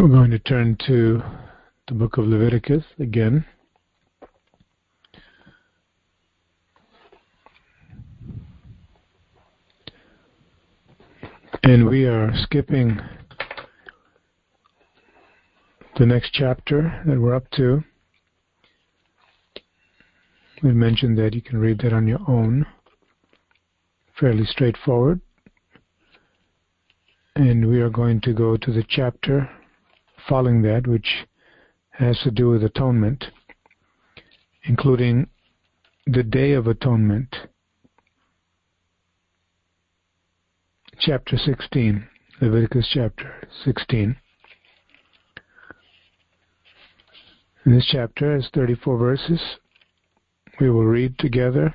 We're going to turn to the book of Leviticus again. And we are skipping the next chapter that we're up to. We mentioned that you can read that on your own. Fairly straightforward. And we are going to go to the chapter following that, which has to do with atonement, including the Day of Atonement. Chapter 16, Leviticus chapter 16. In this chapter has 34 verses. We will read together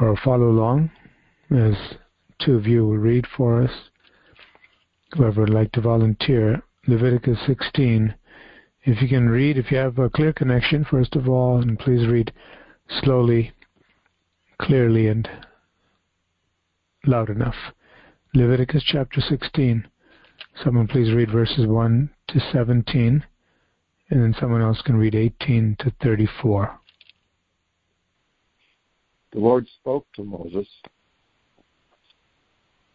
or follow along as two of you will read for us. Whoever would like to volunteer, Leviticus 16. If you can read, if you have a clear connection, first of all, and please read slowly, clearly, and loud enough. Leviticus chapter 16. Someone please read verses 1 to 17, and then someone else can read 18 to 34. The Lord spoke to Moses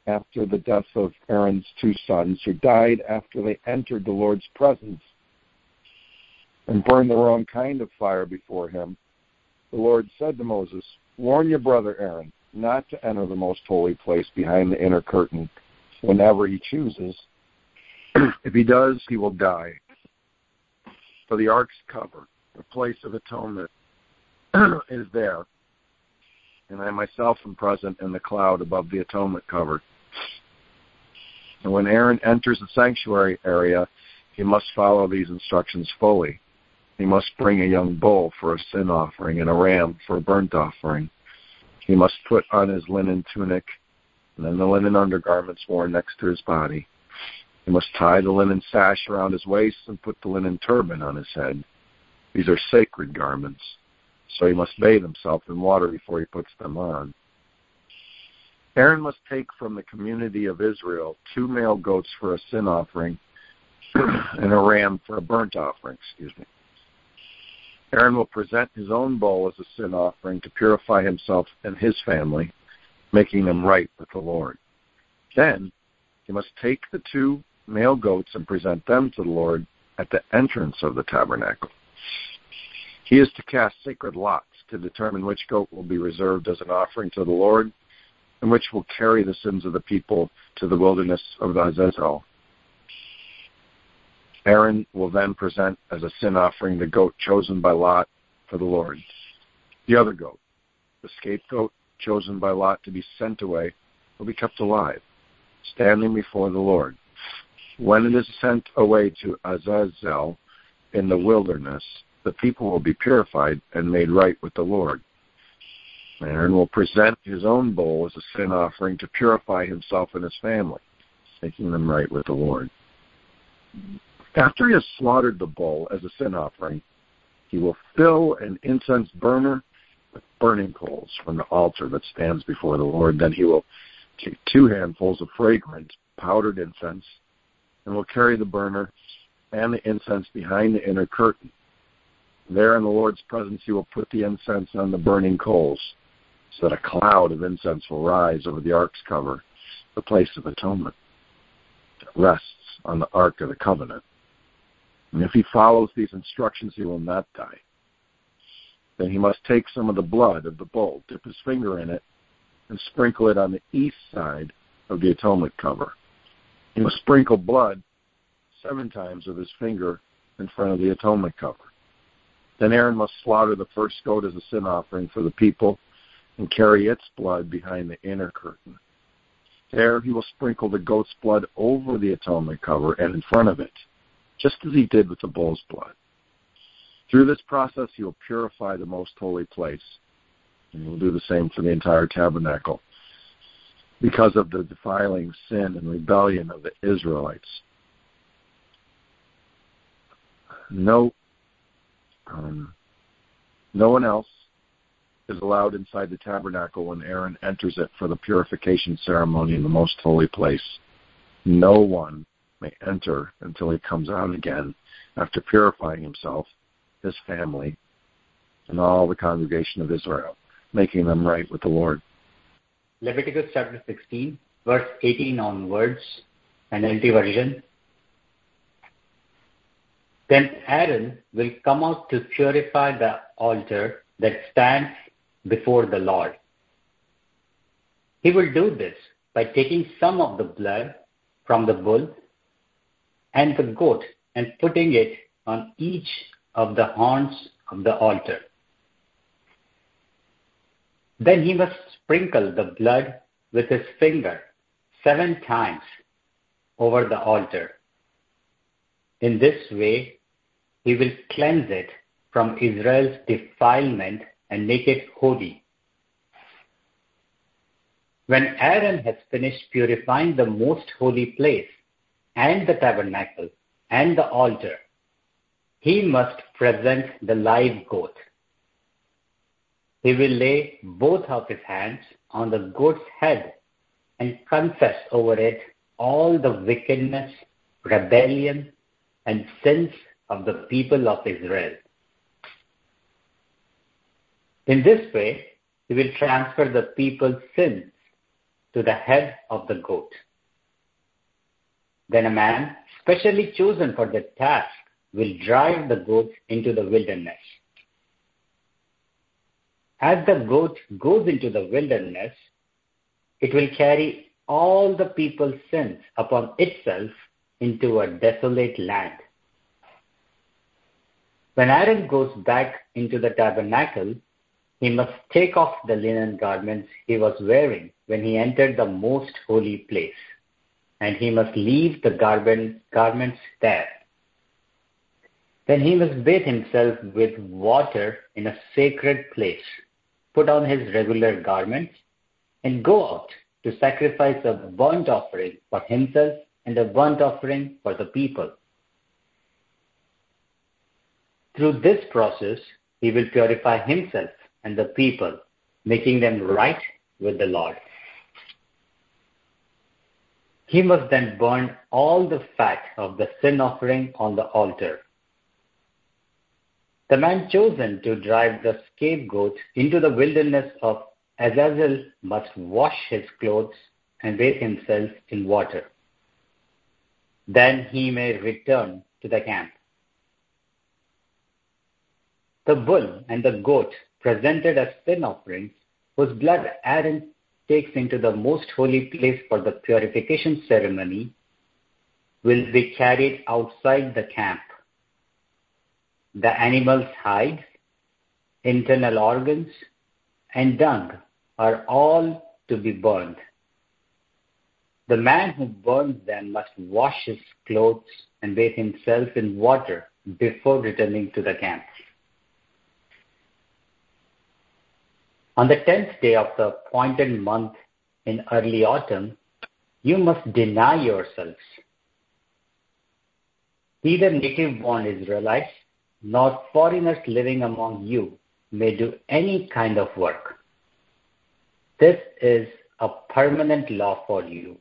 after the death of Aaron's two sons, who died after they entered the Lord's presence and burned the wrong kind of fire before him. The Lord said to Moses, Warn your brother Aaron not to enter the most holy place behind the inner curtain whenever he chooses. if he does, he will die. For the ark's cover, the place of atonement, is there, and I myself am present in the cloud above the atonement cover. And when Aaron enters the sanctuary area, he must follow these instructions fully. He must bring a young bull for a sin offering and a ram for a burnt offering. He must put on his linen tunic and then the linen undergarments worn next to his body. He must tie the linen sash around his waist and put the linen turban on his head. These are sacred garments, so he must bathe himself in water before he puts them on. Aaron must take from the community of Israel two male goats for a sin offering and a ram for a burnt offering, excuse me. Aaron will present his own bull as a sin offering to purify himself and his family, making them right with the Lord. Then he must take the two male goats and present them to the Lord at the entrance of the tabernacle. He is to cast sacred lots to determine which goat will be reserved as an offering to the Lord and which will carry the sins of the people to the wilderness of Azazel. Aaron will then present as a sin offering the goat chosen by Lot for the Lord. The other goat, the scapegoat chosen by Lot to be sent away, will be kept alive, standing before the Lord. When it is sent away to Azazel in the wilderness, the people will be purified and made right with the Lord. Aaron will present his own bull as a sin offering to purify himself and his family, making them right with the Lord. After he has slaughtered the bull as a sin offering, he will fill an incense burner with burning coals from the altar that stands before the Lord. Then he will take two handfuls of fragrant powdered incense and will carry the burner and the incense behind the inner curtain. There in the Lord's presence, he will put the incense on the burning coals that a cloud of incense will rise over the ark's cover, the place of atonement that rests on the ark of the covenant. And if he follows these instructions, he will not die. Then he must take some of the blood of the bull, dip his finger in it, and sprinkle it on the east side of the atonement cover. He must sprinkle blood seven times with his finger in front of the atonement cover. Then Aaron must slaughter the first goat as a sin offering for the people and carry its blood behind the inner curtain. There he will sprinkle the goat's blood over the atonement cover and in front of it, just as he did with the bull's blood. Through this process, he will purify the most holy place, and he will do the same for the entire tabernacle because of the defiling sin and rebellion of the Israelites. No, um, no one else is allowed inside the tabernacle when Aaron enters it for the purification ceremony in the most holy place. No one may enter until he comes out again after purifying himself, his family, and all the congregation of Israel, making them right with the Lord. Leviticus chapter 16, verse 18 onwards, an NLT version. Then Aaron will come out to purify the altar that stands before the Lord. He will do this by taking some of the blood from the bull and the goat and putting it on each of the horns of the altar. Then he must sprinkle the blood with his finger seven times over the altar. In this way, he will cleanse it from Israel's defilement and make it holy. When Aaron has finished purifying the most holy place and the tabernacle and the altar, he must present the live goat. He will lay both of his hands on the goat's head and confess over it all the wickedness, rebellion, and sins of the people of Israel. In this way, he will transfer the people's sins to the head of the goat. Then a man specially chosen for the task will drive the goat into the wilderness. As the goat goes into the wilderness, it will carry all the people's sins upon itself into a desolate land. When Aaron goes back into the tabernacle, he must take off the linen garments he was wearing when he entered the most holy place, and he must leave the garment, garments there. Then he must bathe himself with water in a sacred place, put on his regular garments, and go out to sacrifice a burnt offering for himself and a burnt offering for the people. Through this process, he will purify himself and the people, making them right with the Lord. He must then burn all the fat of the sin offering on the altar. The man chosen to drive the scapegoat into the wilderness of Azazel must wash his clothes and bathe himself in water. Then he may return to the camp. The bull and the goat presented as sin offerings, whose blood Aaron takes into the most holy place for the purification ceremony, will be carried outside the camp. The animal's hides, internal organs, and dung are all to be burned. The man who burns them must wash his clothes and bathe himself in water before returning to the camp. On the tenth day of the appointed month in early autumn, you must deny yourselves. Neither native born Israelites nor foreigners living among you may do any kind of work. This is a permanent law for you.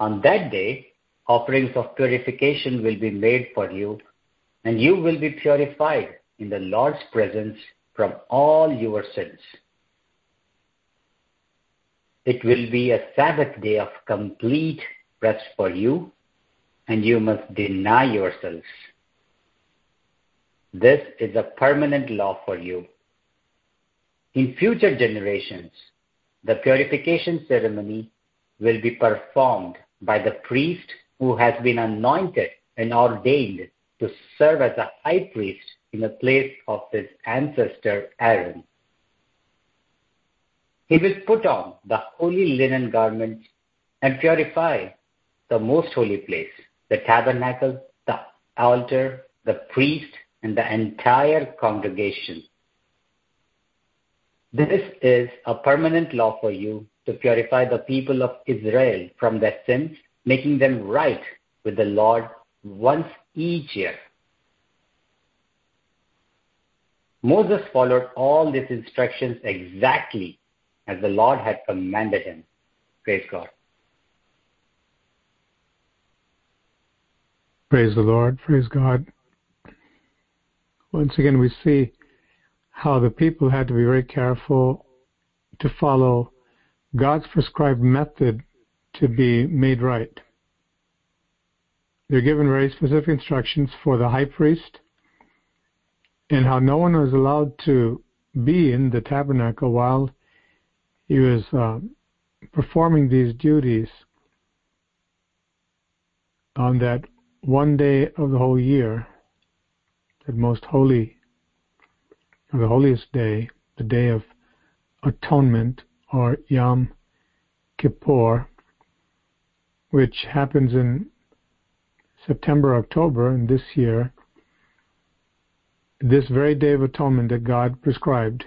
On that day, offerings of purification will be made for you, and you will be purified in the Lord's presence from all your sins. It will be a Sabbath day of complete rest for you, and you must deny yourselves. This is a permanent law for you. In future generations, the purification ceremony will be performed by the priest who has been anointed and ordained to serve as a high priest in the place of his ancestor Aaron. He will put on the holy linen garments and purify the most holy place, the tabernacle, the altar, the priest, and the entire congregation. This is a permanent law for you to purify the people of Israel from their sins, making them right with the Lord once each year. Moses followed all these instructions exactly as the Lord had commanded him. Praise God. Praise the Lord. Praise God. Once again, we see how the people had to be very careful to follow God's prescribed method to be made right. They're given very specific instructions for the high priest and how no one was allowed to be in the tabernacle while he was uh, performing these duties on that one day of the whole year, that most holy, the holiest day, the day of atonement or Yom Kippur, which happens in September, October, and this year, this very day of atonement that God prescribed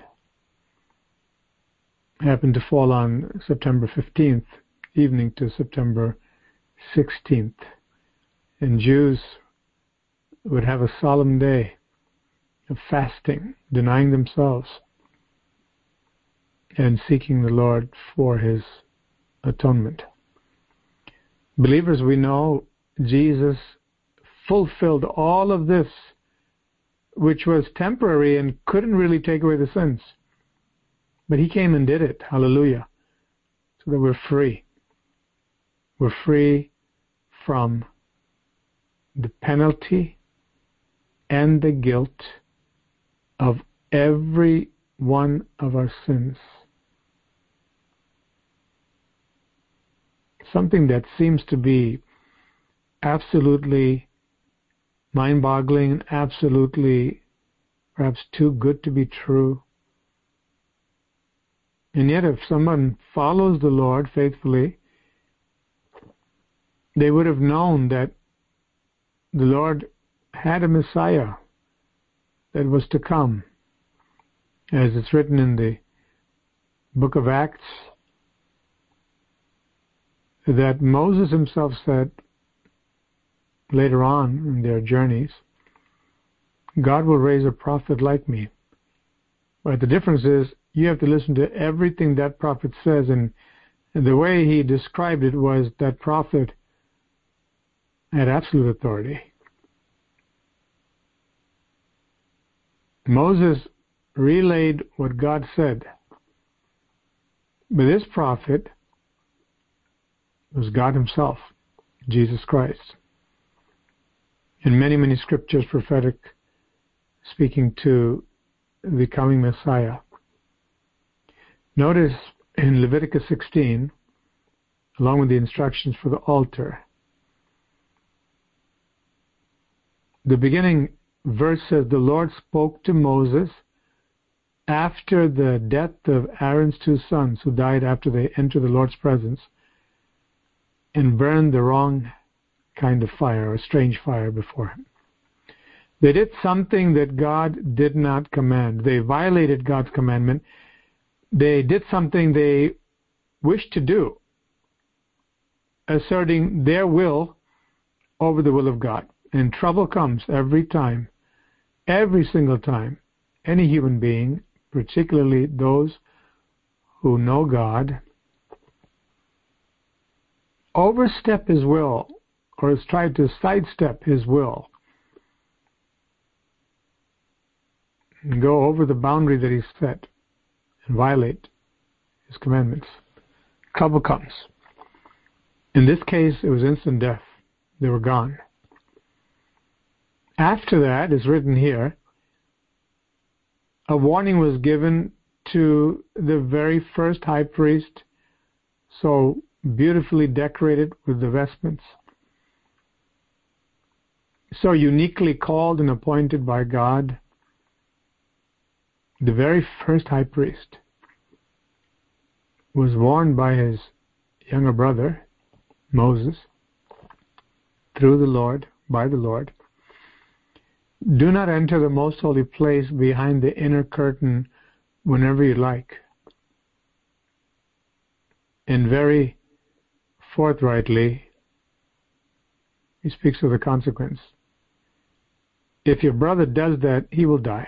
happened to fall on September 15th, evening to September 16th. And Jews would have a solemn day of fasting, denying themselves, and seeking the Lord for his atonement. Believers, we know Jesus fulfilled all of this, which was temporary and couldn't really take away the sins. But he came and did it. Hallelujah. So that we're free. We're free from the penalty and the guilt of every one of our sins. Something that seems to be absolutely mind boggling absolutely perhaps too good to be true. And yet, if someone follows the Lord faithfully, they would have known that the Lord had a Messiah that was to come. As it's written in the book of Acts, that Moses himself said later on in their journeys, God will raise a prophet like me. But the difference is you have to listen to everything that prophet says, and the way he described it was that prophet had absolute authority. Moses relayed what God said, but this prophet was God Himself, Jesus Christ. In many, many scriptures, prophetic, speaking to the coming Messiah. Notice in Leviticus 16, along with the instructions for the altar, the beginning verse says, The Lord spoke to Moses after the death of Aaron's two sons who died after they entered the Lord's presence and burned the wrong kind of fire, a strange fire before him. They did something that God did not command. They violated God's commandment. They did something they wished to do, asserting their will over the will of God. And trouble comes every time, every single time, any human being, particularly those who know God, overstep his will or has tried to sidestep his will and go over the boundary that he set and violate his commandments. Trouble comes. In this case, it was instant death. They were gone. After that, is written here, a warning was given to the very first high priest, so beautifully decorated with the vestments, so uniquely called and appointed by God, the very first high priest was warned by his younger brother, Moses, through the Lord, by the Lord, do not enter the most holy place behind the inner curtain whenever you like. And very forthrightly, he speaks of the consequence. If your brother does that, he will die.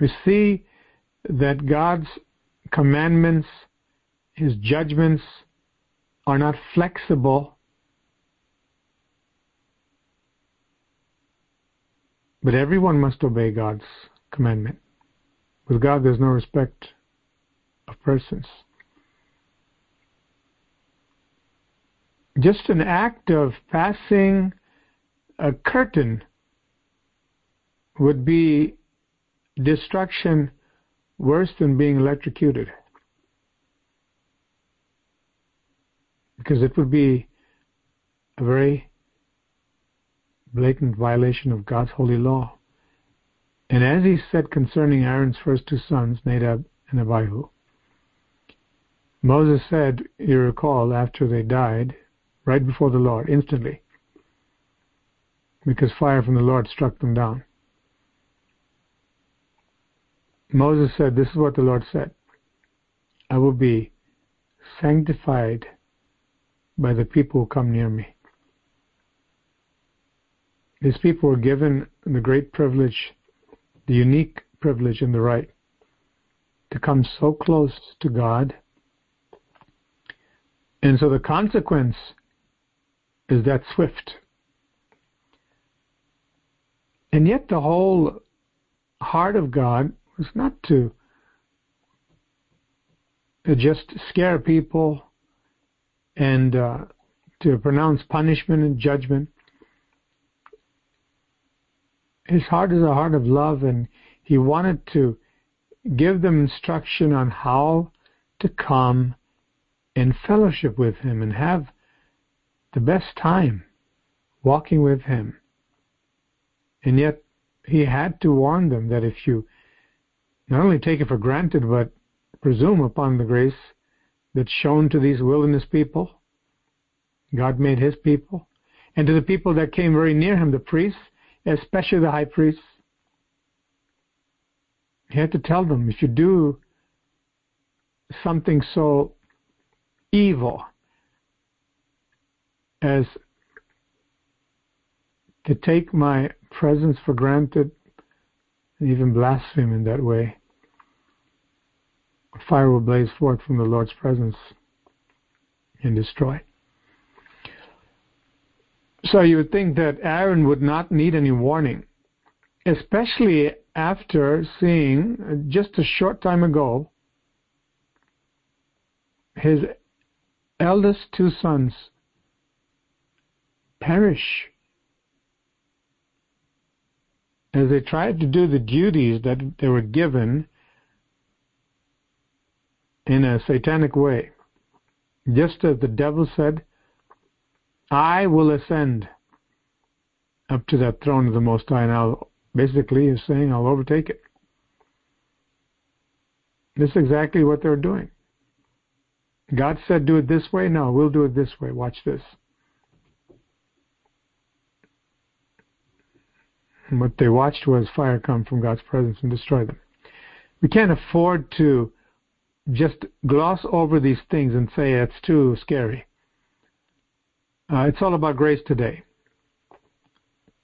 We see that God's commandments, his judgments, are not flexible But everyone must obey God's commandment. With God, there's no respect of persons. Just an act of passing a curtain would be destruction worse than being electrocuted. Because it would be a very blatant violation of God's holy law. And as he said concerning Aaron's first two sons, Nadab and Abihu, Moses said, you recall, after they died, right before the Lord, instantly, because fire from the Lord struck them down. Moses said, This is what the Lord said I will be sanctified by the people who come near me. These people were given the great privilege, the unique privilege and the right to come so close to God. And so the consequence is that swift. And yet the whole heart of God was not to just scare people and uh, to pronounce punishment and judgment. His heart is a heart of love, and he wanted to give them instruction on how to come in fellowship with him and have the best time walking with him. And yet, he had to warn them that if you not only take it for granted, but presume upon the grace that's shown to these wilderness people. God made his people. And to the people that came very near him, the priests, especially the high priests. He had to tell them if you do something so evil as to take my presence for granted and even blaspheme in that way, fire will blaze forth from the Lord's presence and destroy. So you would think that Aaron would not need any warning, especially after seeing uh, just a short time ago his eldest two sons perish as they tried to do the duties that they were given in a satanic way. Just as the devil said, I will ascend up to that throne of the Most High, and I'll basically is saying I'll overtake it. This is exactly what they're doing. God said, do it this way. No, we'll do it this way. Watch this. And what they watched was fire come from God's presence and destroy them. We can't afford to just gloss over these things and say it's too scary. Uh, it's all about grace today.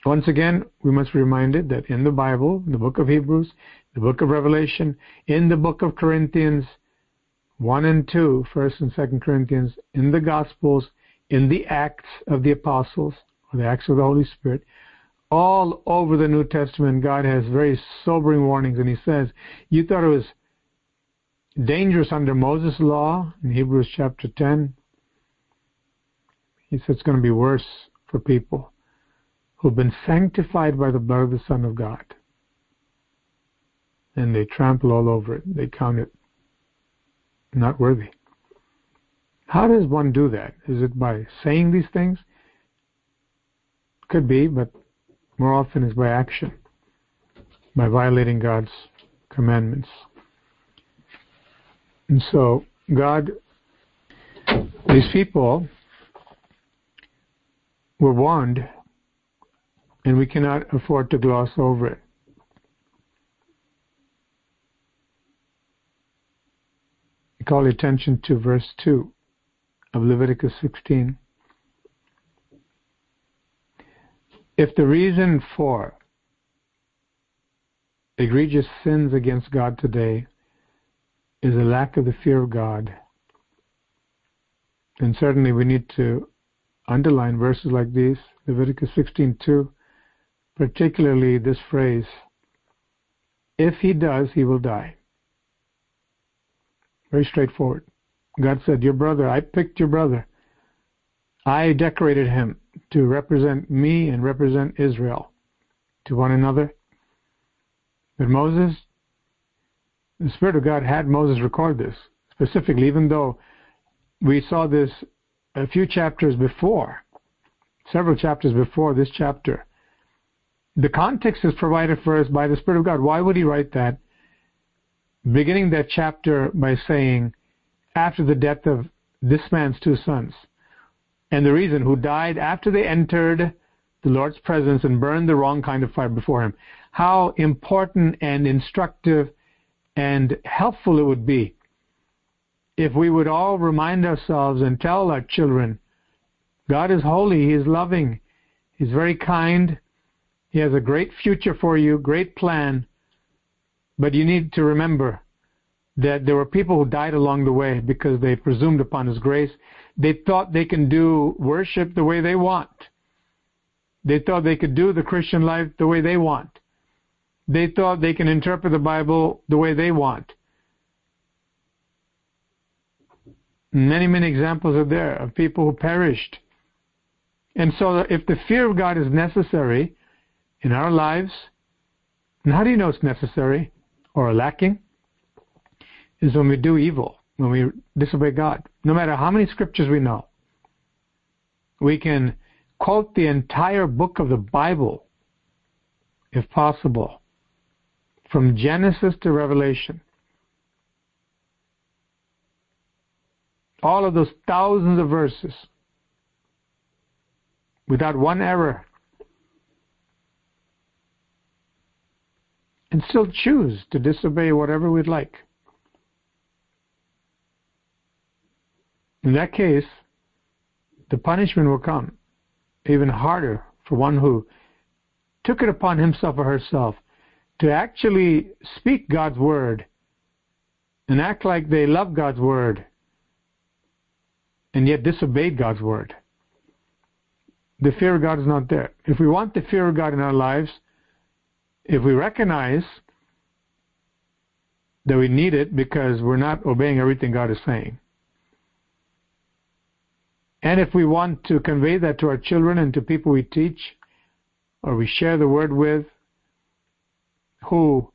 Once again, we must be reminded that in the Bible, the book of Hebrews, the book of Revelation, in the book of Corinthians, 1 and 2, 1st and 2nd Corinthians, in the Gospels, in the Acts of the Apostles, or the Acts of the Holy Spirit, all over the New Testament, God has very sobering warnings, and He says, You thought it was dangerous under Moses' law in Hebrews chapter 10. He says it's going to be worse for people who've been sanctified by the blood of the Son of God. And they trample all over it. They count it not worthy. How does one do that? Is it by saying these things? Could be, but more often is by action, by violating God's commandments. And so, God, these people were warned, and we cannot afford to gloss over it. I call attention to verse 2 of Leviticus 16. If the reason for egregious sins against God today is a lack of the fear of God, then certainly we need to underline verses like these, Leviticus 16:2, particularly this phrase, if he does, he will die. Very straightforward. God said, Your brother, I picked your brother. I decorated him to represent me and represent Israel to one another. But Moses, the Spirit of God had Moses record this specifically, even though we saw this a few chapters before, several chapters before this chapter. The context is provided for us by the Spirit of God. Why would he write that? Beginning that chapter by saying, after the death of this man's two sons. And the reason, who died after they entered the Lord's presence and burned the wrong kind of fire before him. How important and instructive and helpful it would be if we would all remind ourselves and tell our children God is holy, He is loving, He's very kind, He has a great future for you, great plan. But you need to remember that there were people who died along the way because they presumed upon His grace. They thought they can do worship the way they want. They thought they could do the Christian life the way they want. They thought they can interpret the Bible the way they want. Many, many examples are there of people who perished. And so, if the fear of God is necessary in our lives, and how do you know it's necessary or lacking? Is when we do evil, when we disobey God. No matter how many scriptures we know, we can quote the entire book of the Bible, if possible, from Genesis to Revelation. all of those thousands of verses without one error and still choose to disobey whatever we'd like. In that case, the punishment will come even harder for one who took it upon himself or herself to actually speak God's word and act like they love God's word and yet disobeyed God's word. The fear of God is not there. If we want the fear of God in our lives, if we recognize that we need it because we're not obeying everything God is saying, and if we want to convey that to our children and to people we teach or we share the word with who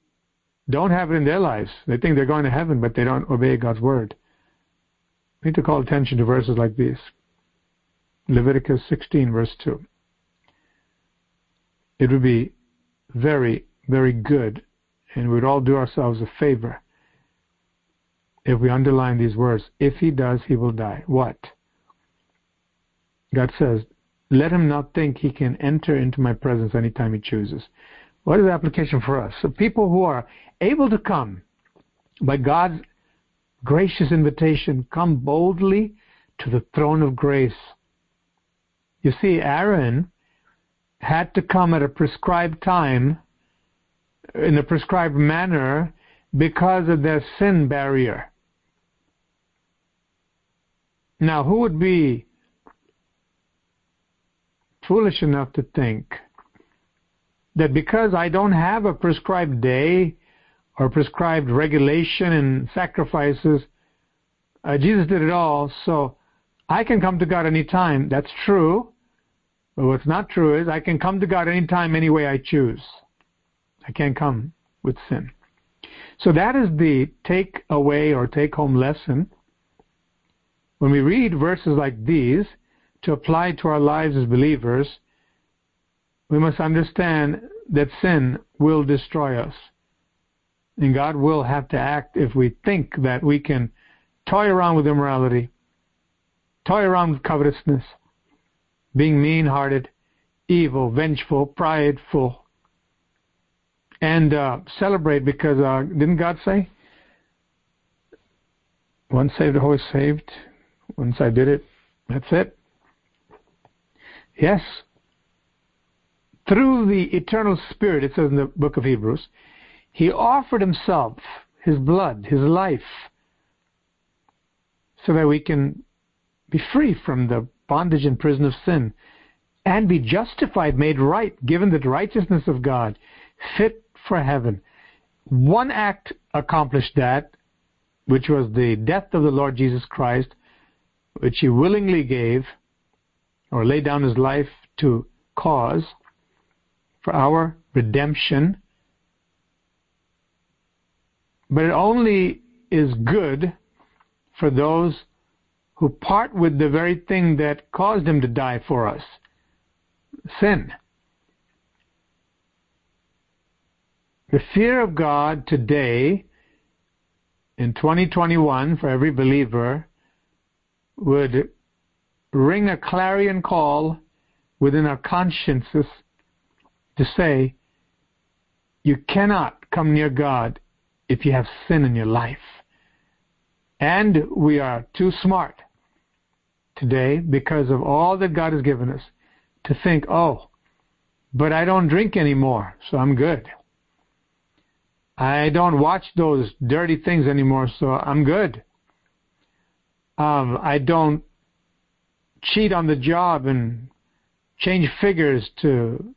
don't have it in their lives, they think they're going to heaven, but they don't obey God's word we need to call attention to verses like these. Leviticus 16, verse 2. It would be very, very good, and we'd all do ourselves a favor if we underline these words. If he does, he will die. What? God says, let him not think he can enter into my presence anytime he chooses. What is the application for us? So people who are able to come by God's gracious invitation come boldly to the throne of grace. You see, Aaron had to come at a prescribed time, in a prescribed manner, because of their sin barrier. Now, who would be foolish enough to think that because I don't have a prescribed day or prescribed regulation and sacrifices. Uh, Jesus did it all, so I can come to God anytime. That's true. But what's not true is I can come to God anytime, any way I choose. I can't come with sin. So that is the take away or take home lesson. When we read verses like these to apply to our lives as believers, we must understand that sin will destroy us. And God will have to act if we think that we can toy around with immorality, toy around with covetousness, being mean hearted, evil, vengeful, prideful, and uh, celebrate because uh, didn't God say? Once saved, always saved. Once I did it, that's it. Yes. Through the eternal Spirit, it says in the book of Hebrews, he offered himself, his blood, his life, so that we can be free from the bondage and prison of sin and be justified, made right, given the righteousness of God, fit for heaven. One act accomplished that, which was the death of the Lord Jesus Christ, which he willingly gave or lay down his life to cause for our redemption. But it only is good for those who part with the very thing that caused him to die for us sin. The fear of God today, in 2021, for every believer, would ring a clarion call within our consciences to say, you cannot come near God if you have sin in your life. And we are too smart today because of all that God has given us to think, oh, but I don't drink anymore, so I'm good. I don't watch those dirty things anymore, so I'm good. Um, I don't cheat on the job and change figures to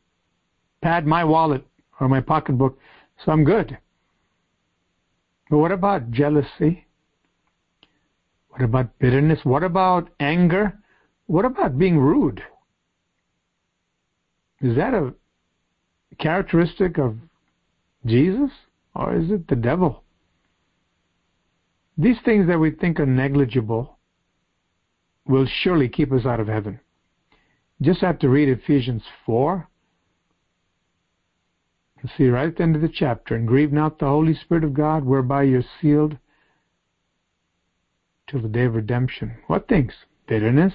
pad my wallet or my pocketbook, so I'm good. But what about jealousy? What about bitterness? What about anger? What about being rude? Is that a characteristic of Jesus or is it the devil? These things that we think are negligible will surely keep us out of heaven. Just have to read Ephesians 4. You see right at the end of the chapter, and grieve not the Holy Spirit of God, whereby you're sealed till the day of redemption. What things? Bitterness,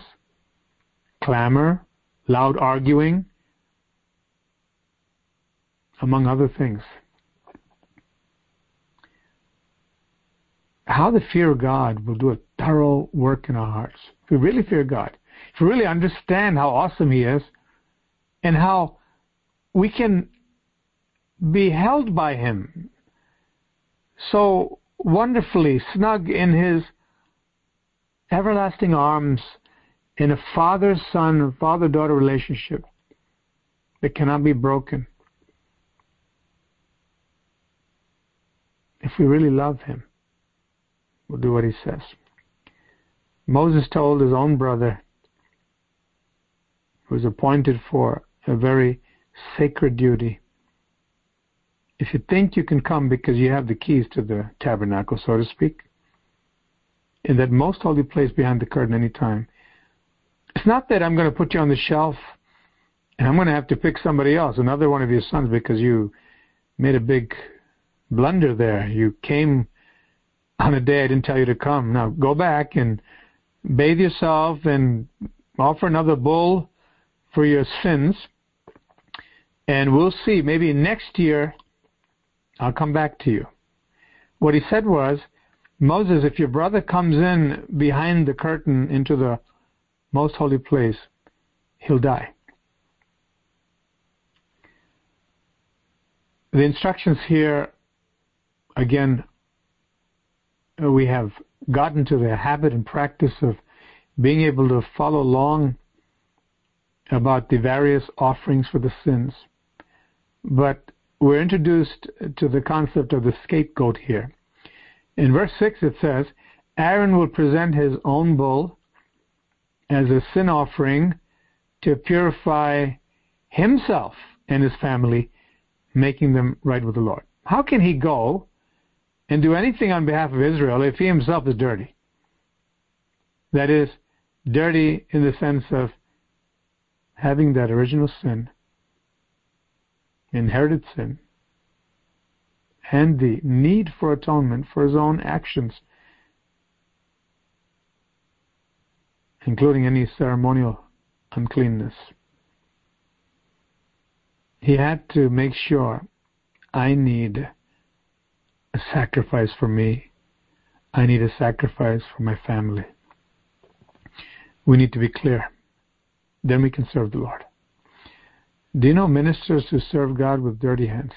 clamor, loud arguing, among other things. How the fear of God will do a thorough work in our hearts. If we really fear God, if we really understand how awesome He is, and how we can be held by Him so wonderfully snug in His everlasting arms in a father son, father daughter relationship that cannot be broken. If we really love him, we'll do what he says. Moses told his own brother, who was appointed for a very sacred duty, if you think you can come because you have the keys to the tabernacle, so to speak, in that most holy place behind the curtain any time, it's not that I'm going to put you on the shelf and I'm going to have to pick somebody else, another one of your sons, because you made a big blunder there. You came on a day I didn't tell you to come. Now go back and bathe yourself and offer another bull for your sins. And we'll see. Maybe next year I'll come back to you. What he said was, Moses, if your brother comes in behind the curtain into the most holy place, he'll die. The instructions here again, we have gotten to the habit and practice of being able to follow along about the various offerings for the sins. But we're introduced to the concept of the scapegoat here. In verse 6 it says, Aaron will present his own bull as a sin offering to purify himself and his family, making them right with the Lord. How can he go and do anything on behalf of Israel if he himself is dirty. That is, dirty in the sense of having that original sin, inherited sin, and the need for atonement for his own actions, including any ceremonial uncleanness. He had to make sure I need a sacrifice for me. I need a sacrifice for my family. We need to be clear. Then we can serve the Lord. Do you know ministers who serve God with dirty hands?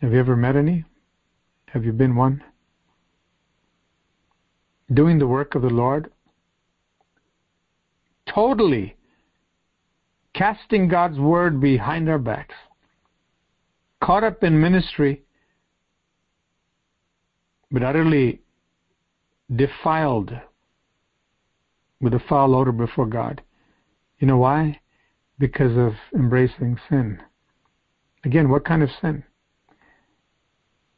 Have you ever met any? Have you been one? Doing the work of the Lord totally casting God's word behind our backs, caught up in ministry, but utterly defiled with a foul odor before God. You know why? Because of embracing sin. Again, what kind of sin?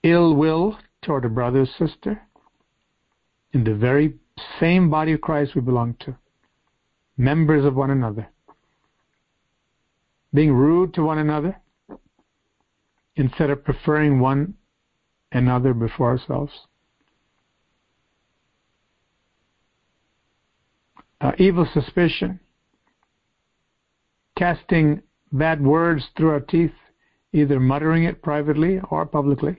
Ill will toward a brother or sister in the very same body of Christ we belong to, members of one another, being rude to one another instead of preferring one another before ourselves. Uh, evil suspicion, casting bad words through our teeth, either muttering it privately or publicly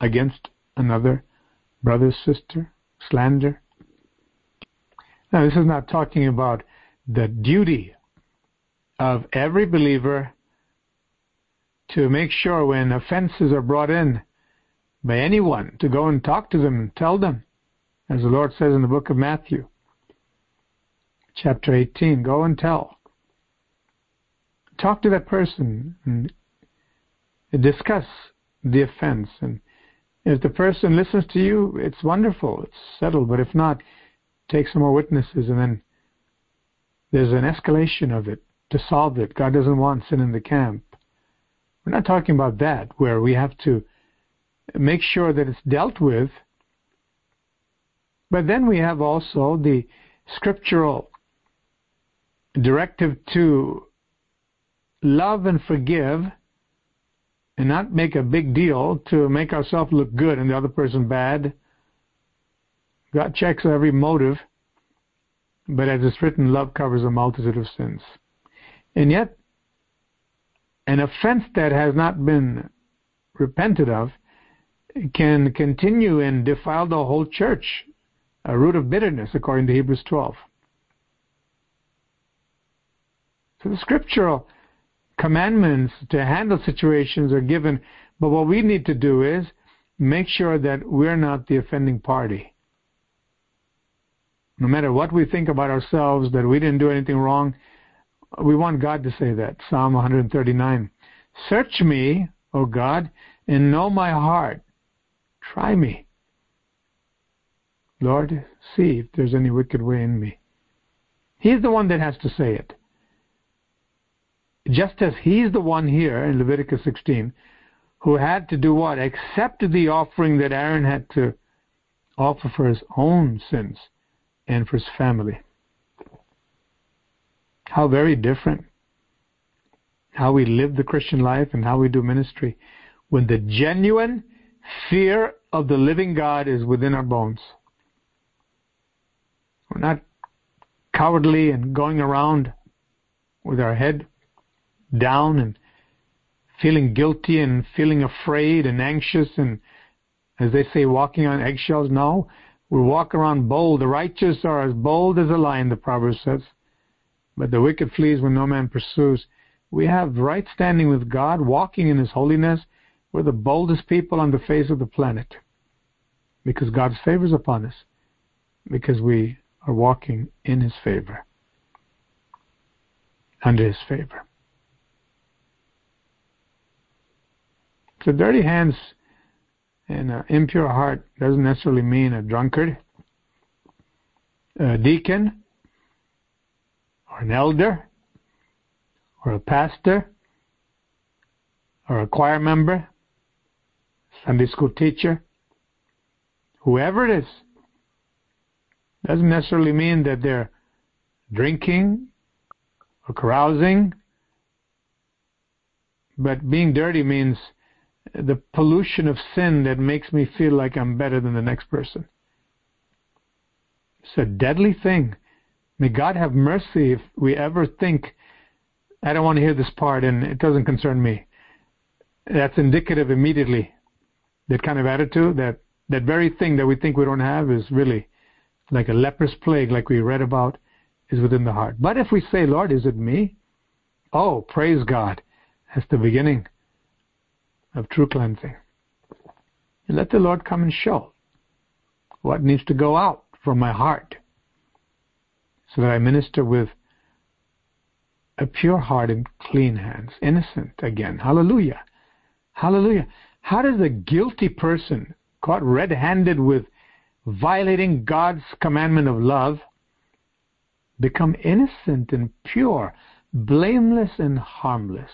against another brother, sister, slander. Now, this is not talking about the duty of every believer to make sure when offenses are brought in by anyone to go and talk to them and tell them, as the Lord says in the book of Matthew, chapter 18, go and tell. Talk to that person and discuss the offense. And if the person listens to you, it's wonderful, it's settled. But if not, take some more witnesses and then there's an escalation of it to solve it. God doesn't want sin in the camp. We're not talking about that, where we have to make sure that it's dealt with. But then we have also the scriptural directive to love and forgive and not make a big deal to make ourselves look good and the other person bad. God checks every motive, but as it's written, love covers a multitude of sins. And yet, an offense that has not been repented of can continue and defile the whole church, a root of bitterness, according to Hebrews 12. So the scriptural commandments to handle situations are given, but what we need to do is make sure that we're not the offending party. No matter what we think about ourselves, that we didn't do anything wrong, we want God to say that. Psalm 139. Search me, O God, and know my heart. Try me. Lord, see if there's any wicked way in me. He's the one that has to say it. Just as he's the one here in Leviticus 16 who had to do what? Accept the offering that Aaron had to offer for his own sins and for his family. How very different how we live the Christian life and how we do ministry when the genuine fear of the living God is within our bones. We're not cowardly and going around with our head down and feeling guilty and feeling afraid and anxious and, as they say, walking on eggshells. No, we walk around bold. The righteous are as bold as a lion, the proverb says but the wicked flees when no man pursues. We have right standing with God, walking in His holiness. We're the boldest people on the face of the planet because God's favor is upon us, because we are walking in His favor, under His favor. So dirty hands and an impure heart doesn't necessarily mean a drunkard, a deacon, or an elder or a pastor or a choir member, Sunday school teacher, whoever it is, doesn't necessarily mean that they're drinking or carousing, but being dirty means the pollution of sin that makes me feel like I'm better than the next person. It's a deadly thing May God have mercy if we ever think, I don't want to hear this part and it doesn't concern me. That's indicative immediately. That kind of attitude, that, that very thing that we think we don't have is really like a leprous plague, like we read about, is within the heart. But if we say, Lord, is it me? Oh, praise God. That's the beginning of true cleansing. And let the Lord come and show what needs to go out from my heart so that I minister with a pure heart and clean hands, innocent again. Hallelujah. Hallelujah. How does a guilty person caught red handed with violating God's commandment of love become innocent and pure, blameless and harmless?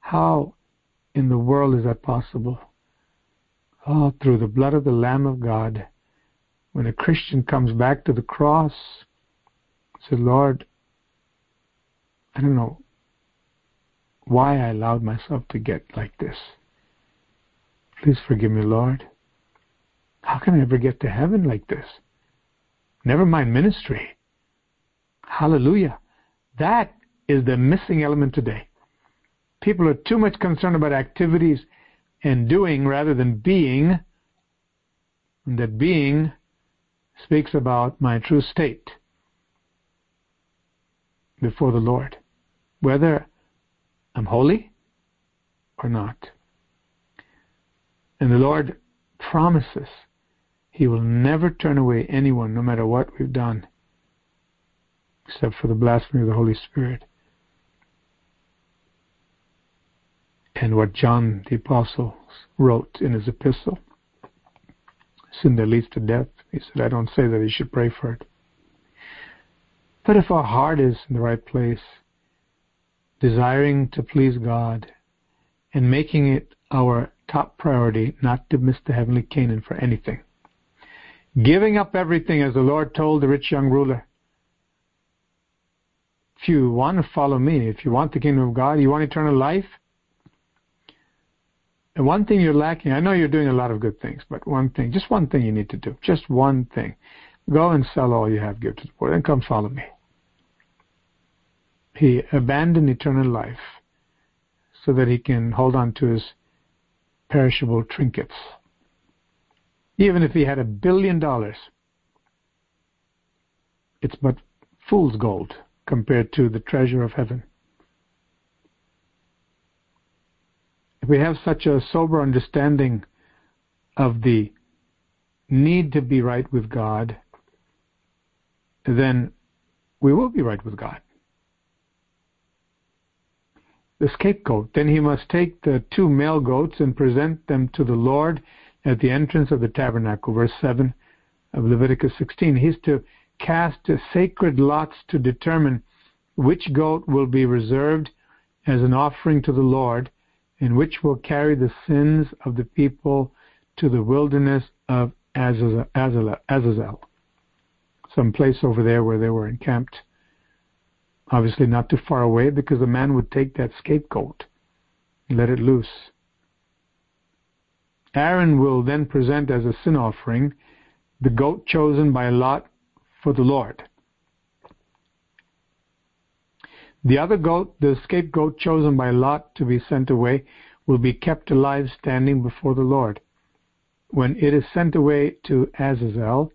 How in the world is that possible? Oh, through the blood of the Lamb of God. When a Christian comes back to the cross, says, Lord, I don't know why I allowed myself to get like this. Please forgive me, Lord. How can I ever get to heaven like this? Never mind ministry. Hallelujah. That is the missing element today. People are too much concerned about activities and doing rather than being. And that being speaks about my true state before the Lord, whether I'm holy or not. And the Lord promises He will never turn away anyone, no matter what we've done, except for the blasphemy of the Holy Spirit. And what John the Apostle wrote in his epistle sin that leads to death. He said, I don't say that you should pray for it. But if our heart is in the right place, desiring to please God and making it our top priority not to miss the heavenly Canaan for anything, giving up everything as the Lord told the rich young ruler. If you want to follow me, if you want the kingdom of God, you want eternal life, and one thing you're lacking, I know you're doing a lot of good things, but one thing, just one thing you need to do, just one thing. Go and sell all you have, give to the poor, and come follow me. He abandoned eternal life so that he can hold on to his perishable trinkets. Even if he had a billion dollars, it's but fool's gold compared to the treasure of heaven. If we have such a sober understanding of the need to be right with God, then we will be right with God. The scapegoat, then he must take the two male goats and present them to the Lord at the entrance of the tabernacle, verse 7 of Leviticus 16. He's to cast sacred lots to determine which goat will be reserved as an offering to the Lord and which will carry the sins of the people to the wilderness of Azazel, some place over there where they were encamped. Obviously, not too far away because the man would take that scapegoat and let it loose. Aaron will then present as a sin offering the goat chosen by Lot for the Lord. The other goat, the scapegoat chosen by Lot to be sent away, will be kept alive standing before the Lord. When it is sent away to Azazel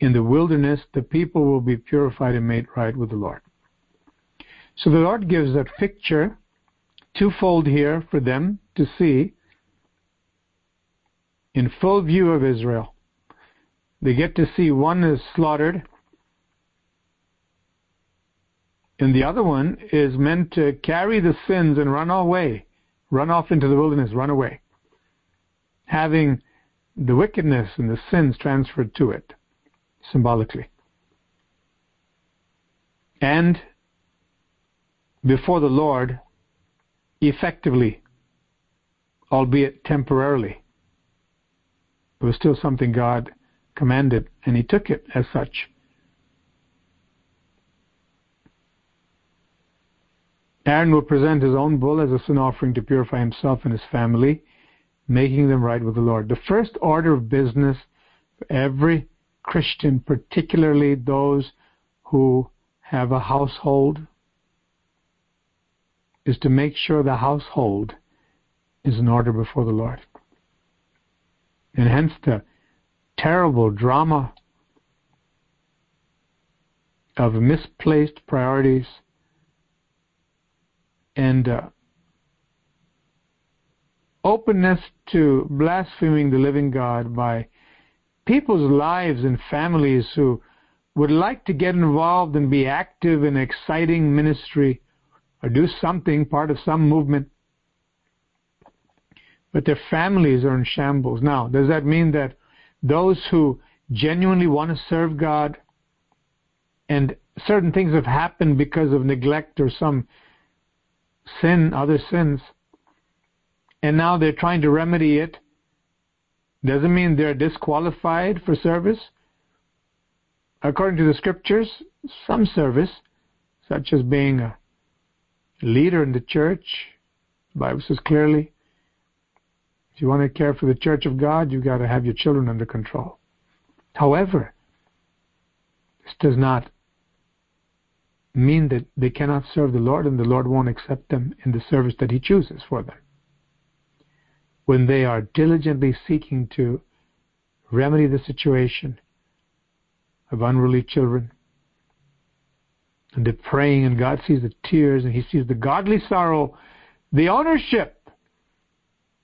in the wilderness, the people will be purified and made right with the Lord. So the Lord gives that picture twofold here for them to see in full view of Israel. They get to see one is slaughtered and the other one is meant to carry the sins and run away, run off into the wilderness, run away, having the wickedness and the sins transferred to it, symbolically. And before the Lord, effectively, albeit temporarily. It was still something God commanded, and He took it as such. Aaron will present his own bull as a sin offering to purify himself and his family, making them right with the Lord. The first order of business for every Christian, particularly those who have a household, is to make sure the household is in order before the Lord. And hence the terrible drama of misplaced priorities and uh, openness to blaspheming the living God by people's lives and families who would like to get involved and be active in exciting ministry or do something, part of some movement, but their families are in shambles. Now, does that mean that those who genuinely want to serve God and certain things have happened because of neglect or some sin, other sins, and now they're trying to remedy it, doesn't mean they're disqualified for service. According to the scriptures, some service, such as being a leader in the church, the Bible says clearly, if you want to care for the church of God, you've got to have your children under control. However, this does not mean that they cannot serve the Lord and the Lord won't accept them in the service that He chooses for them. When they are diligently seeking to remedy the situation of unruly children, and they're praying, and God sees the tears, and He sees the godly sorrow, the ownership,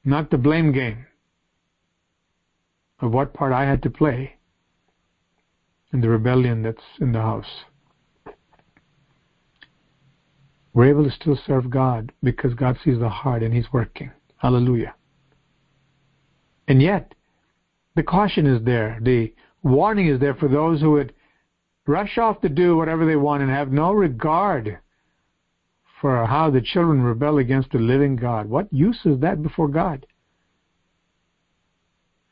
not the blame game of what part I had to play in the rebellion that's in the house we're able to still serve God because God sees the heart and He's working. Hallelujah. And yet, the caution is there, the warning is there for those who would rush off to do whatever they want and have no regard for how the children rebel against the living God. What use is that before God?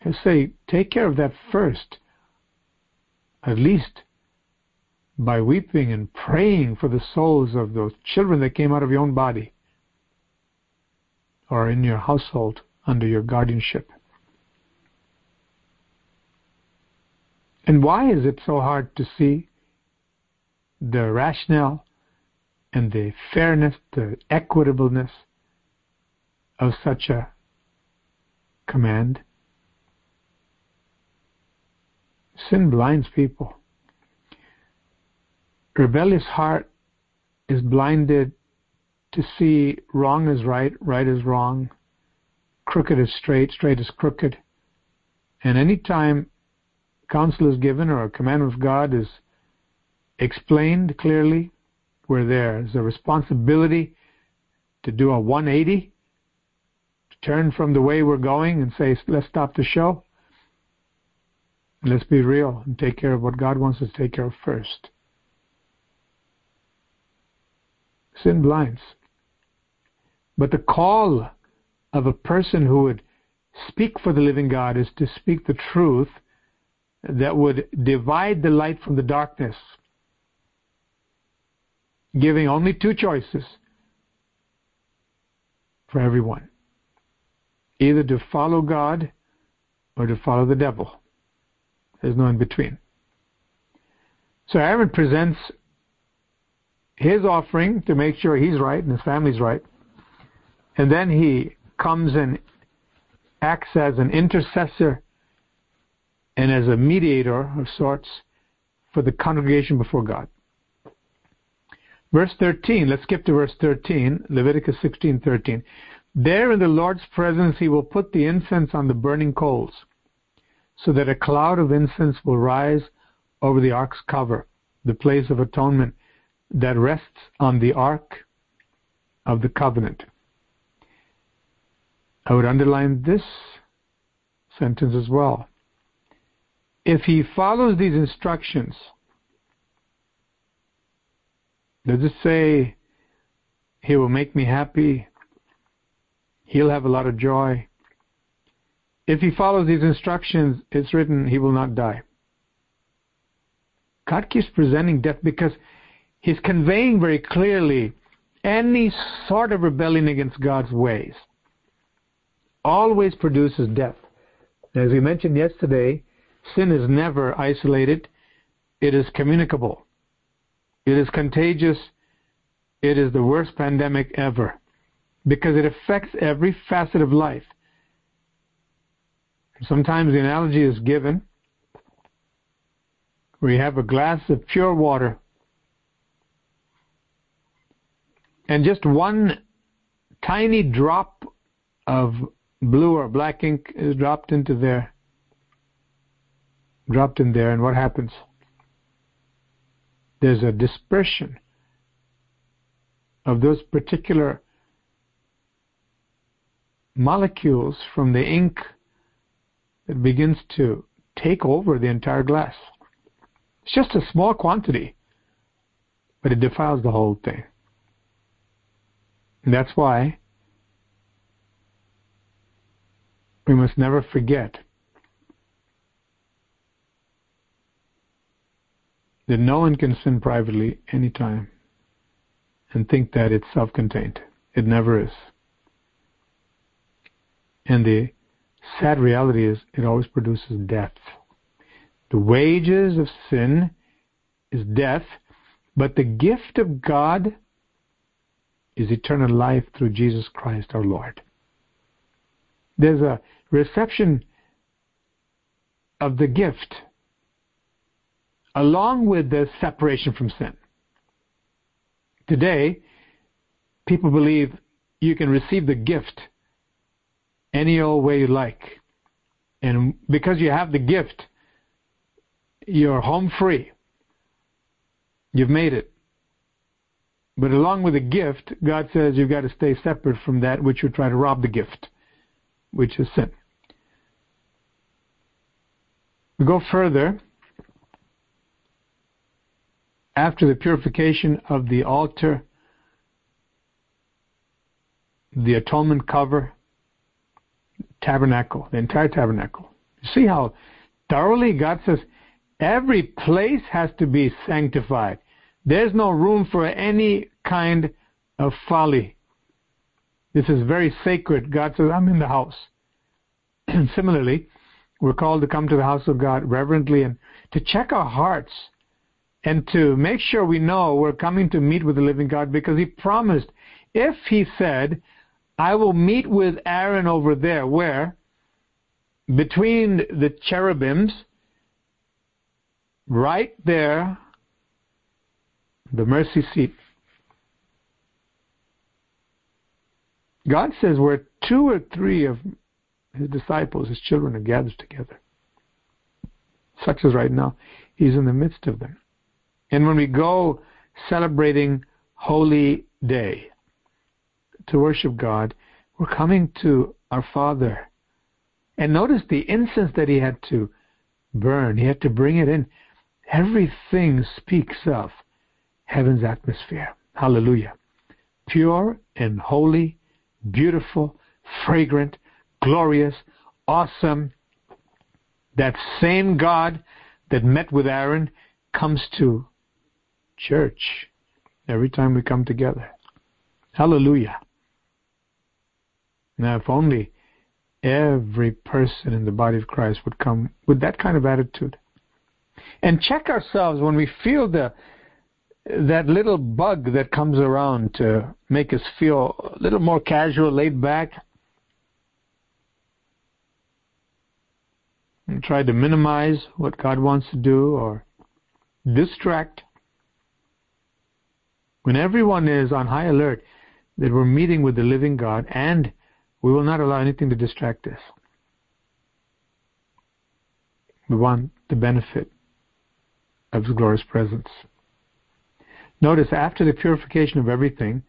I say, take care of that first. At least by weeping and praying for the souls of those children that came out of your own body or in your household under your guardianship. And why is it so hard to see the rationale and the fairness, the equitableness of such a command? Sin blinds people rebellious heart is blinded to see wrong is right, right is wrong, crooked is straight, straight is crooked. And any time counsel is given or a commandment of God is explained clearly, where there's a responsibility to do a 180, to turn from the way we're going and say, let's stop the show. Let's be real and take care of what God wants us to take care of first. Sin blinds. But the call of a person who would speak for the living God is to speak the truth that would divide the light from the darkness, giving only two choices for everyone either to follow God or to follow the devil. There's no in between. So Aaron presents his offering to make sure he's right and his family's right. And then he comes and acts as an intercessor and as a mediator of sorts for the congregation before God. Verse 13, let's skip to verse 13, Leviticus 16:13. There in the Lord's presence he will put the incense on the burning coals, so that a cloud of incense will rise over the ark's cover, the place of atonement, that rests on the ark of the covenant. I would underline this sentence as well. If he follows these instructions, does it say he will make me happy? He'll have a lot of joy. If he follows these instructions, it's written he will not die. God keeps presenting death because he's conveying very clearly any sort of rebellion against God's ways always produces death. As we mentioned yesterday, sin is never isolated, it is communicable, it is contagious, it is the worst pandemic ever because it affects every facet of life. Sometimes the analogy is given where you have a glass of pure water and just one tiny drop of blue or black ink is dropped into there dropped in there and what happens there's a dispersion of those particular molecules from the ink that begins to take over the entire glass. It's just a small quantity, but it defiles the whole thing. And that's why we must never forget that no one can sin privately anytime and think that it's self contained. It never is. And the sad reality is it always produces death. The wages of sin is death, but the gift of God is eternal life through Jesus Christ our Lord. There's a reception of the gift along with the separation from sin. Today, people believe you can receive the gift any old way you like. And because you have the gift, you're home free. You've made it. But along with the gift, God says you've got to stay separate from that which you try to rob the gift, which is sin. We go further. After the purification of the altar, the atonement cover, tabernacle, the entire tabernacle. You see how thoroughly God says every place has to be sanctified. There's no room for any kind of folly. This is very sacred. God says, I'm in the house. And similarly, we're called to come to the house of God reverently and to check our hearts and to make sure we know we're coming to meet with the living God because He promised, if He said, I will meet with Aaron over there, where? Between the cherubims, right there, the mercy seat. God says where two or three of his disciples, his children, are gathered together, such as right now, he's in the midst of them. And when we go celebrating Holy Day, to worship God, we're coming to our Father. And notice the incense that he had to burn, he had to bring it in. Everything speaks of heaven's atmosphere. Hallelujah. Pure and holy, beautiful, fragrant, glorious, awesome. That same God that met with Aaron comes to church every time we come together. Hallelujah. Now, if only every person in the body of Christ would come with that kind of attitude. And check ourselves when we feel the that little bug that comes around to make us feel a little more casual, laid back. And try to minimize what God wants to do or distract. When everyone is on high alert that we're meeting with the living God and we will not allow anything to distract us. We want the benefit of His glorious presence. Notice after the purification of everything,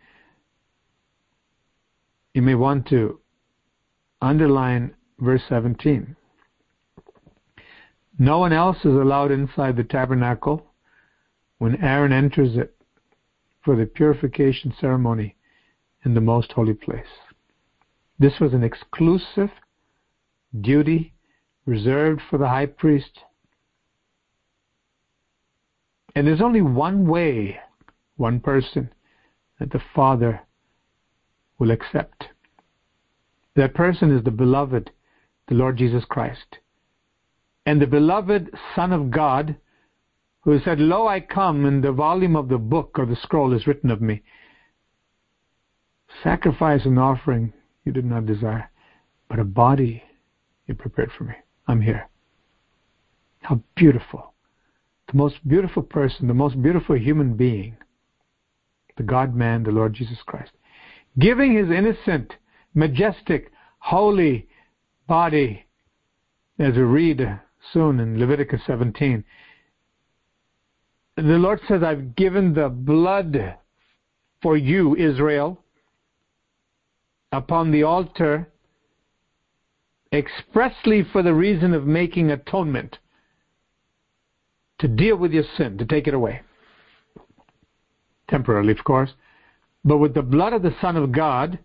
you may want to underline verse 17. No one else is allowed inside the tabernacle when Aaron enters it for the purification ceremony in the most holy place. This was an exclusive duty reserved for the high priest. And there's only one way, one person, that the Father will accept. That person is the beloved, the Lord Jesus Christ. And the beloved Son of God, who said, Lo, I come, and the volume of the book or the scroll is written of me. Sacrifice and offering you did not desire, but a body you prepared for me. I'm here. How beautiful. The most beautiful person, the most beautiful human being, the God man, the Lord Jesus Christ, giving his innocent, majestic, holy body, as we read soon in Leviticus 17. The Lord says, I've given the blood for you, Israel, upon the altar expressly for the reason of making atonement to deal with your sin, to take it away. Temporarily, of course. But with the blood of the Son of God,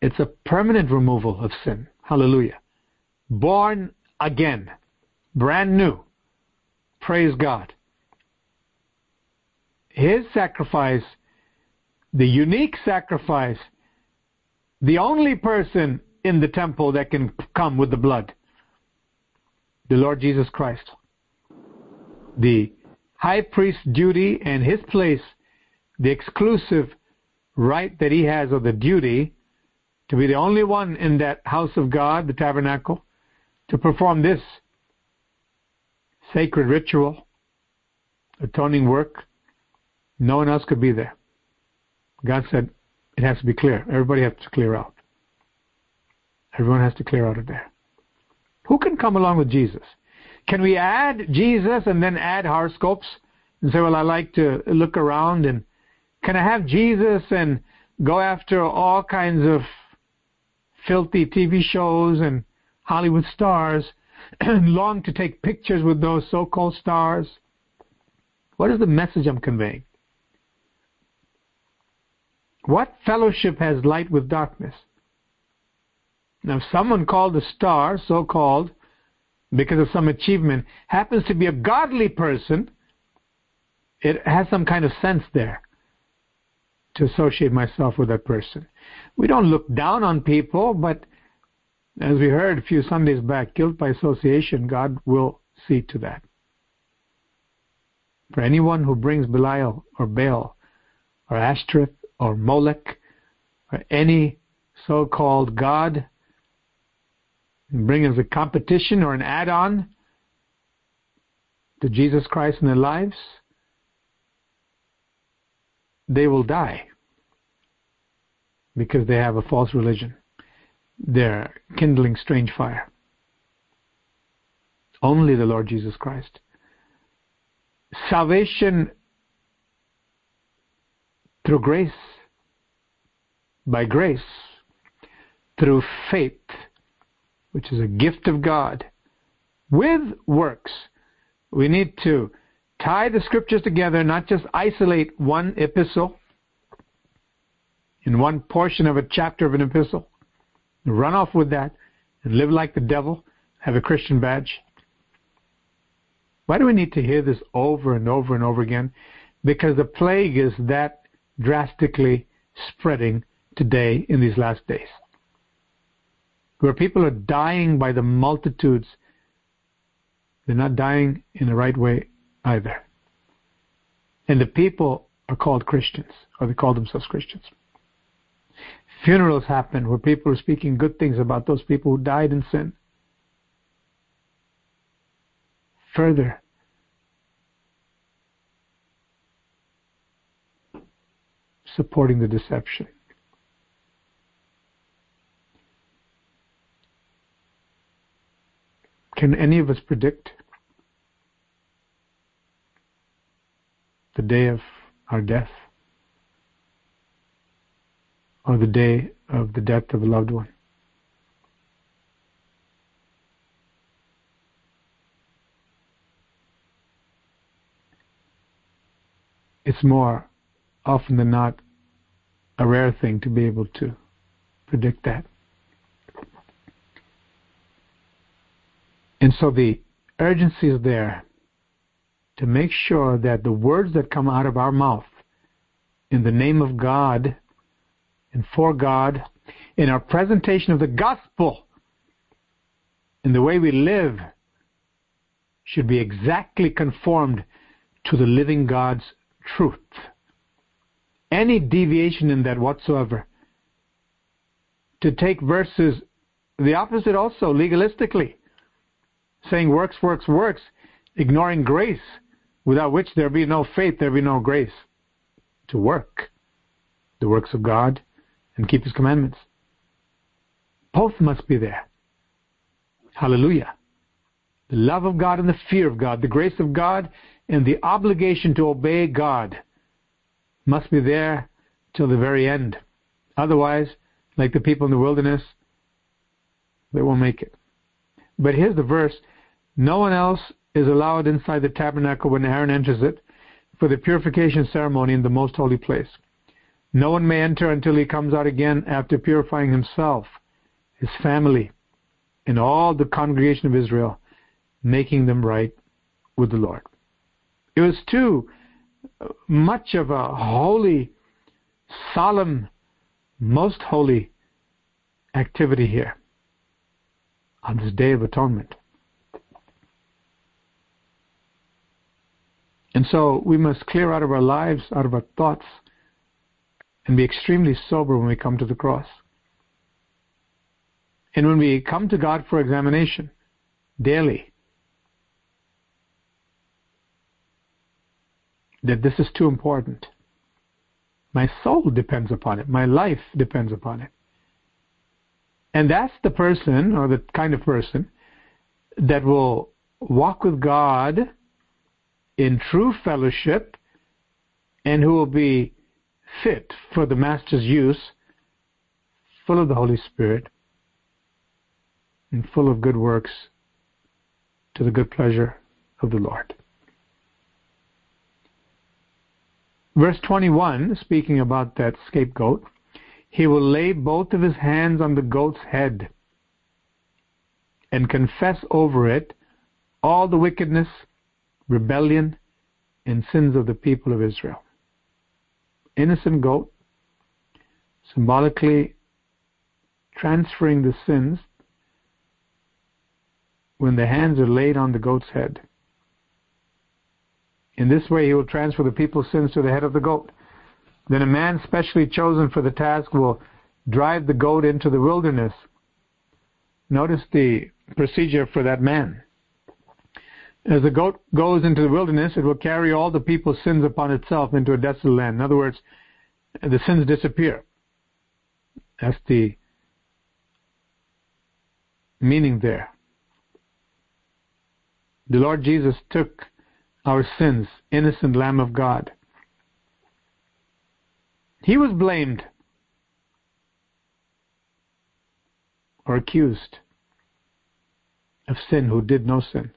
it's a permanent removal of sin. Hallelujah. Born again. Brand new. Praise God. His sacrifice, the unique sacrifice, the only person in the temple that can come with the blood, the Lord Jesus Christ. The high priest's duty and his place, the exclusive right that he has or the duty to be the only one in that house of God, the tabernacle, to perform this sacred ritual, atoning work. No one else could be there. God said it has to be clear. Everybody has to clear out. Everyone has to clear out of there. Who can come along with Jesus? Can we add Jesus and then add horoscopes and say, well, I like to look around and can I have Jesus and go after all kinds of filthy TV shows and Hollywood stars and long to take pictures with those so-called stars? What is the message I'm conveying? What fellowship has light with darkness? Now, if someone called a star, so called, because of some achievement, happens to be a godly person, it has some kind of sense there to associate myself with that person. We don't look down on people, but as we heard a few Sundays back, guilt by association, God will see to that. For anyone who brings Belial or Baal or Ashtoreth or Molech or any so-called God and bring as a competition or an add-on to Jesus Christ in their lives, they will die because they have a false religion. They're kindling strange fire. Only the Lord Jesus Christ. Salvation through grace, by grace, through faith, which is a gift of God, with works. We need to tie the scriptures together, not just isolate one epistle in one portion of a chapter of an epistle, run off with that and live like the devil, have a Christian badge. Why do we need to hear this over and over and over again? Because the plague is that drastically spreading today in these last days where people are dying by the multitudes, they're not dying in the right way either. And the people are called Christians, or they call themselves Christians. Funerals happen where people are speaking good things about those people who died in sin. Further, supporting the deception. Can any of us predict the day of our death or the day of the death of a loved one? It's more often than not a rare thing to be able to predict that. And so the urgency is there to make sure that the words that come out of our mouth in the name of God and for God, in our presentation of the gospel, in the way we live, should be exactly conformed to the living God's truth. Any deviation in that whatsoever, to take verses, the opposite also, legalistically, saying works, works, works, ignoring grace, without which there be no faith, there be no grace. To work the works of God and keep His commandments. Both must be there. Hallelujah. The love of God and the fear of God, the grace of God and the obligation to obey God must be there till the very end. Otherwise, like the people in the wilderness, they won't make it. But here's the verse No one else is allowed inside the tabernacle when Aaron enters it for the purification ceremony in the most holy place. No one may enter until he comes out again after purifying himself, his family, and all the congregation of Israel, making them right with the Lord. It was too much of a holy, solemn, most holy activity here on this Day of Atonement. And so we must clear out of our lives, out of our thoughts, and be extremely sober when we come to the cross. And when we come to God for examination daily, that this is too important. My soul depends upon it. My life depends upon it. And that's the person, or the kind of person, that will walk with God in true fellowship and who will be fit for the Master's use, full of the Holy Spirit, and full of good works to the good pleasure of the Lord. Verse 21, speaking about that scapegoat, he will lay both of his hands on the goat's head and confess over it all the wickedness, rebellion, and sins of the people of Israel. Innocent goat, symbolically transferring the sins when the hands are laid on the goat's head. In this way, he will transfer the people's sins to the head of the goat. Then a man specially chosen for the task will drive the goat into the wilderness. Notice the procedure for that man. As the goat goes into the wilderness, it will carry all the people's sins upon itself into a desolate land. In other words, the sins disappear. That's the meaning there. The Lord Jesus took our sins, innocent Lamb of God. He was blamed or accused of sin who did no sin.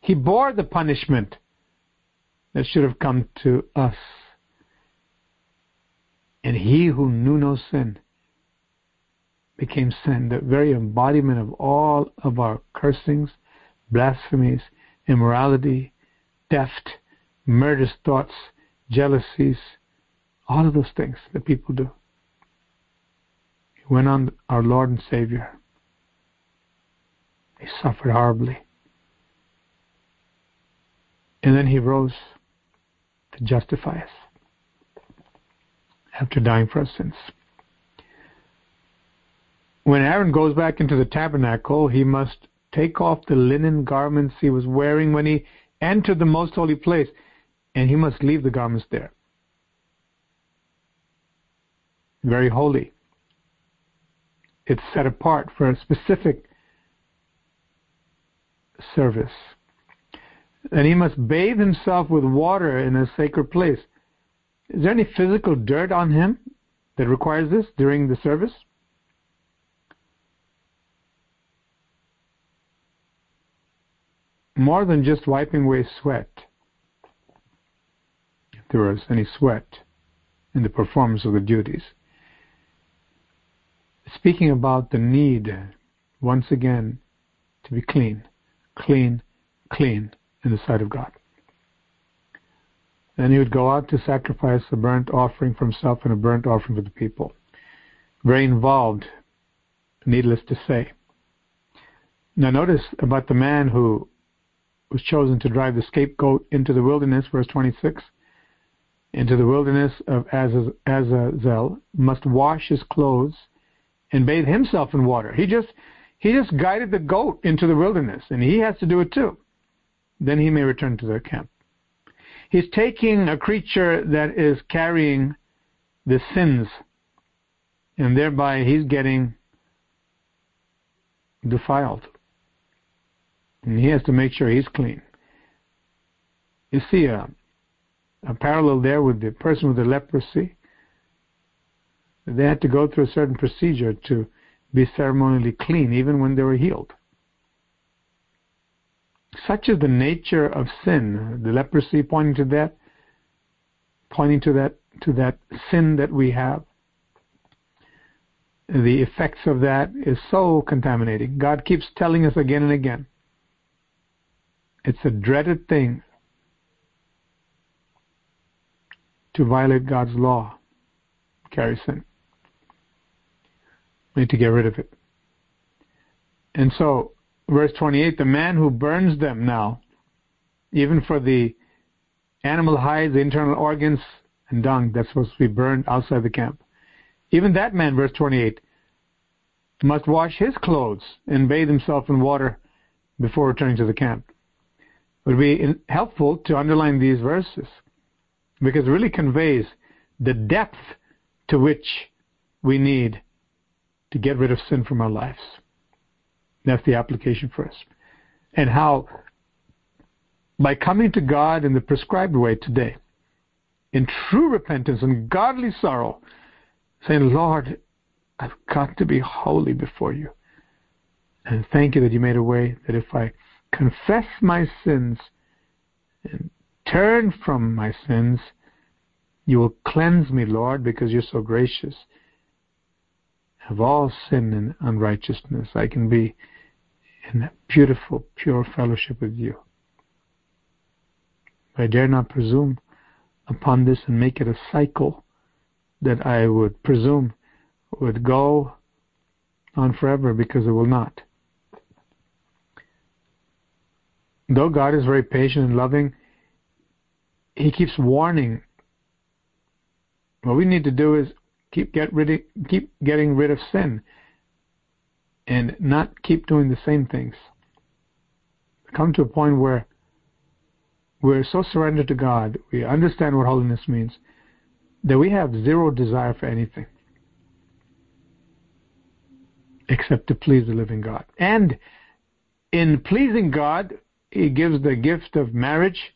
He bore the punishment that should have come to us. And he who knew no sin became sin, the very embodiment of all of our cursings, blasphemies, immorality, theft, murderous thoughts, jealousies, all of those things that people do. He went on our Lord and Savior. He suffered horribly. And then he rose to justify us after dying for our sins. When Aaron goes back into the tabernacle, he must take off the linen garments he was wearing when he entered the most holy place, and he must leave the garments there. Very holy. It's set apart for a specific service and he must bathe himself with water in a sacred place. Is there any physical dirt on him that requires this during the service? More than just wiping away sweat, if there was any sweat in the performance of the duties. Speaking about the need, once again, to be clean, clean, clean in the sight of God. Then he would go out to sacrifice a burnt offering for himself and a burnt offering for the people. Very involved, needless to say. Now notice about the man who was chosen to drive the scapegoat into the wilderness, verse 26. Into the wilderness of Azazel, must wash his clothes and bathe himself in water. He just he just guided the goat into the wilderness, and he has to do it too then he may return to the camp. He's taking a creature that is carrying the sins, and thereby he's getting defiled. And he has to make sure he's clean. You see a, a parallel there with the person with the leprosy they had to go through a certain procedure to be ceremonially clean, even when they were healed. Such is the nature of sin. The leprosy pointing to that, pointing to that to that sin that we have. The effects of that is so contaminating. God keeps telling us again and again. It's a dreaded thing to violate God's law, carry sin. Need to get rid of it. And so, verse 28 the man who burns them now, even for the animal hides, the internal organs, and dung that's supposed to be burned outside the camp. Even that man, verse 28, must wash his clothes and bathe himself in water before returning to the camp. It would be helpful to underline these verses because it really conveys the depth to which we need to get rid of sin from our lives. That's the application for us. And how, by coming to God in the prescribed way today, in true repentance and godly sorrow, saying, Lord, I've got to be holy before you. And thank you that you made a way that if I confess my sins and turn from my sins, you will cleanse me, Lord, because you're so gracious. Of all sin and unrighteousness, I can be in beautiful, pure fellowship with you. But I dare not presume upon this and make it a cycle that I would presume would go on forever because it will not. Though God is very patient and loving, He keeps warning. What we need to do is keep get rid of, keep getting rid of sin and not keep doing the same things. Come to a point where we're so surrendered to God, we understand what holiness means, that we have zero desire for anything except to please the living God. And in pleasing God, He gives the gift of marriage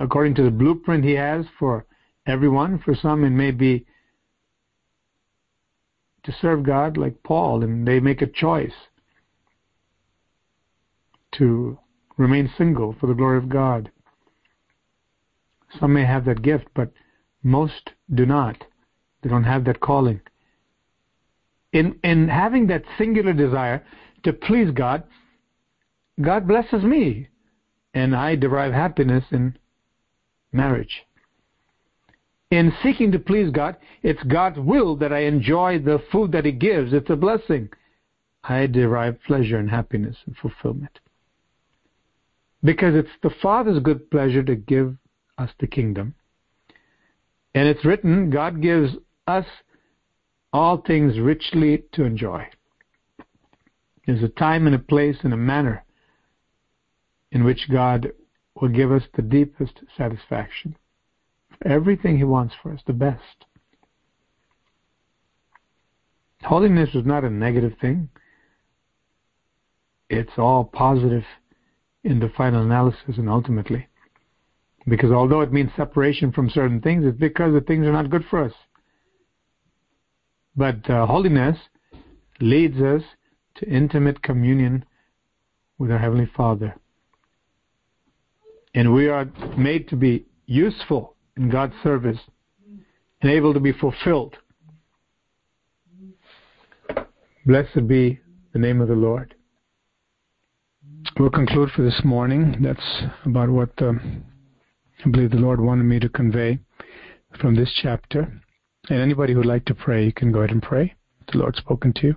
according to the blueprint He has for everyone. For some, it may be to serve God like Paul, and they make a choice to remain single for the glory of God. Some may have that gift, but most do not. They don't have that calling. In, in having that singular desire to please God, God blesses me, and I derive happiness in marriage. In seeking to please God, it's God's will that I enjoy the food that He gives. It's a blessing. I derive pleasure and happiness and fulfillment because it's the Father's good pleasure to give us the kingdom. And it's written, God gives us all things richly to enjoy. There's a time and a place and a manner in which God will give us the deepest satisfaction. Everything He wants for us, the best. Holiness is not a negative thing. It's all positive in the final analysis and ultimately. Because although it means separation from certain things, it's because the things are not good for us. But uh, holiness leads us to intimate communion with our Heavenly Father. And we are made to be useful in God's service and able to be fulfilled. Blessed be the name of the Lord. We'll conclude for this morning. That's about what um, I believe the Lord wanted me to convey from this chapter. And anybody who'd like to pray, you can go ahead and pray. The Lord's spoken to you.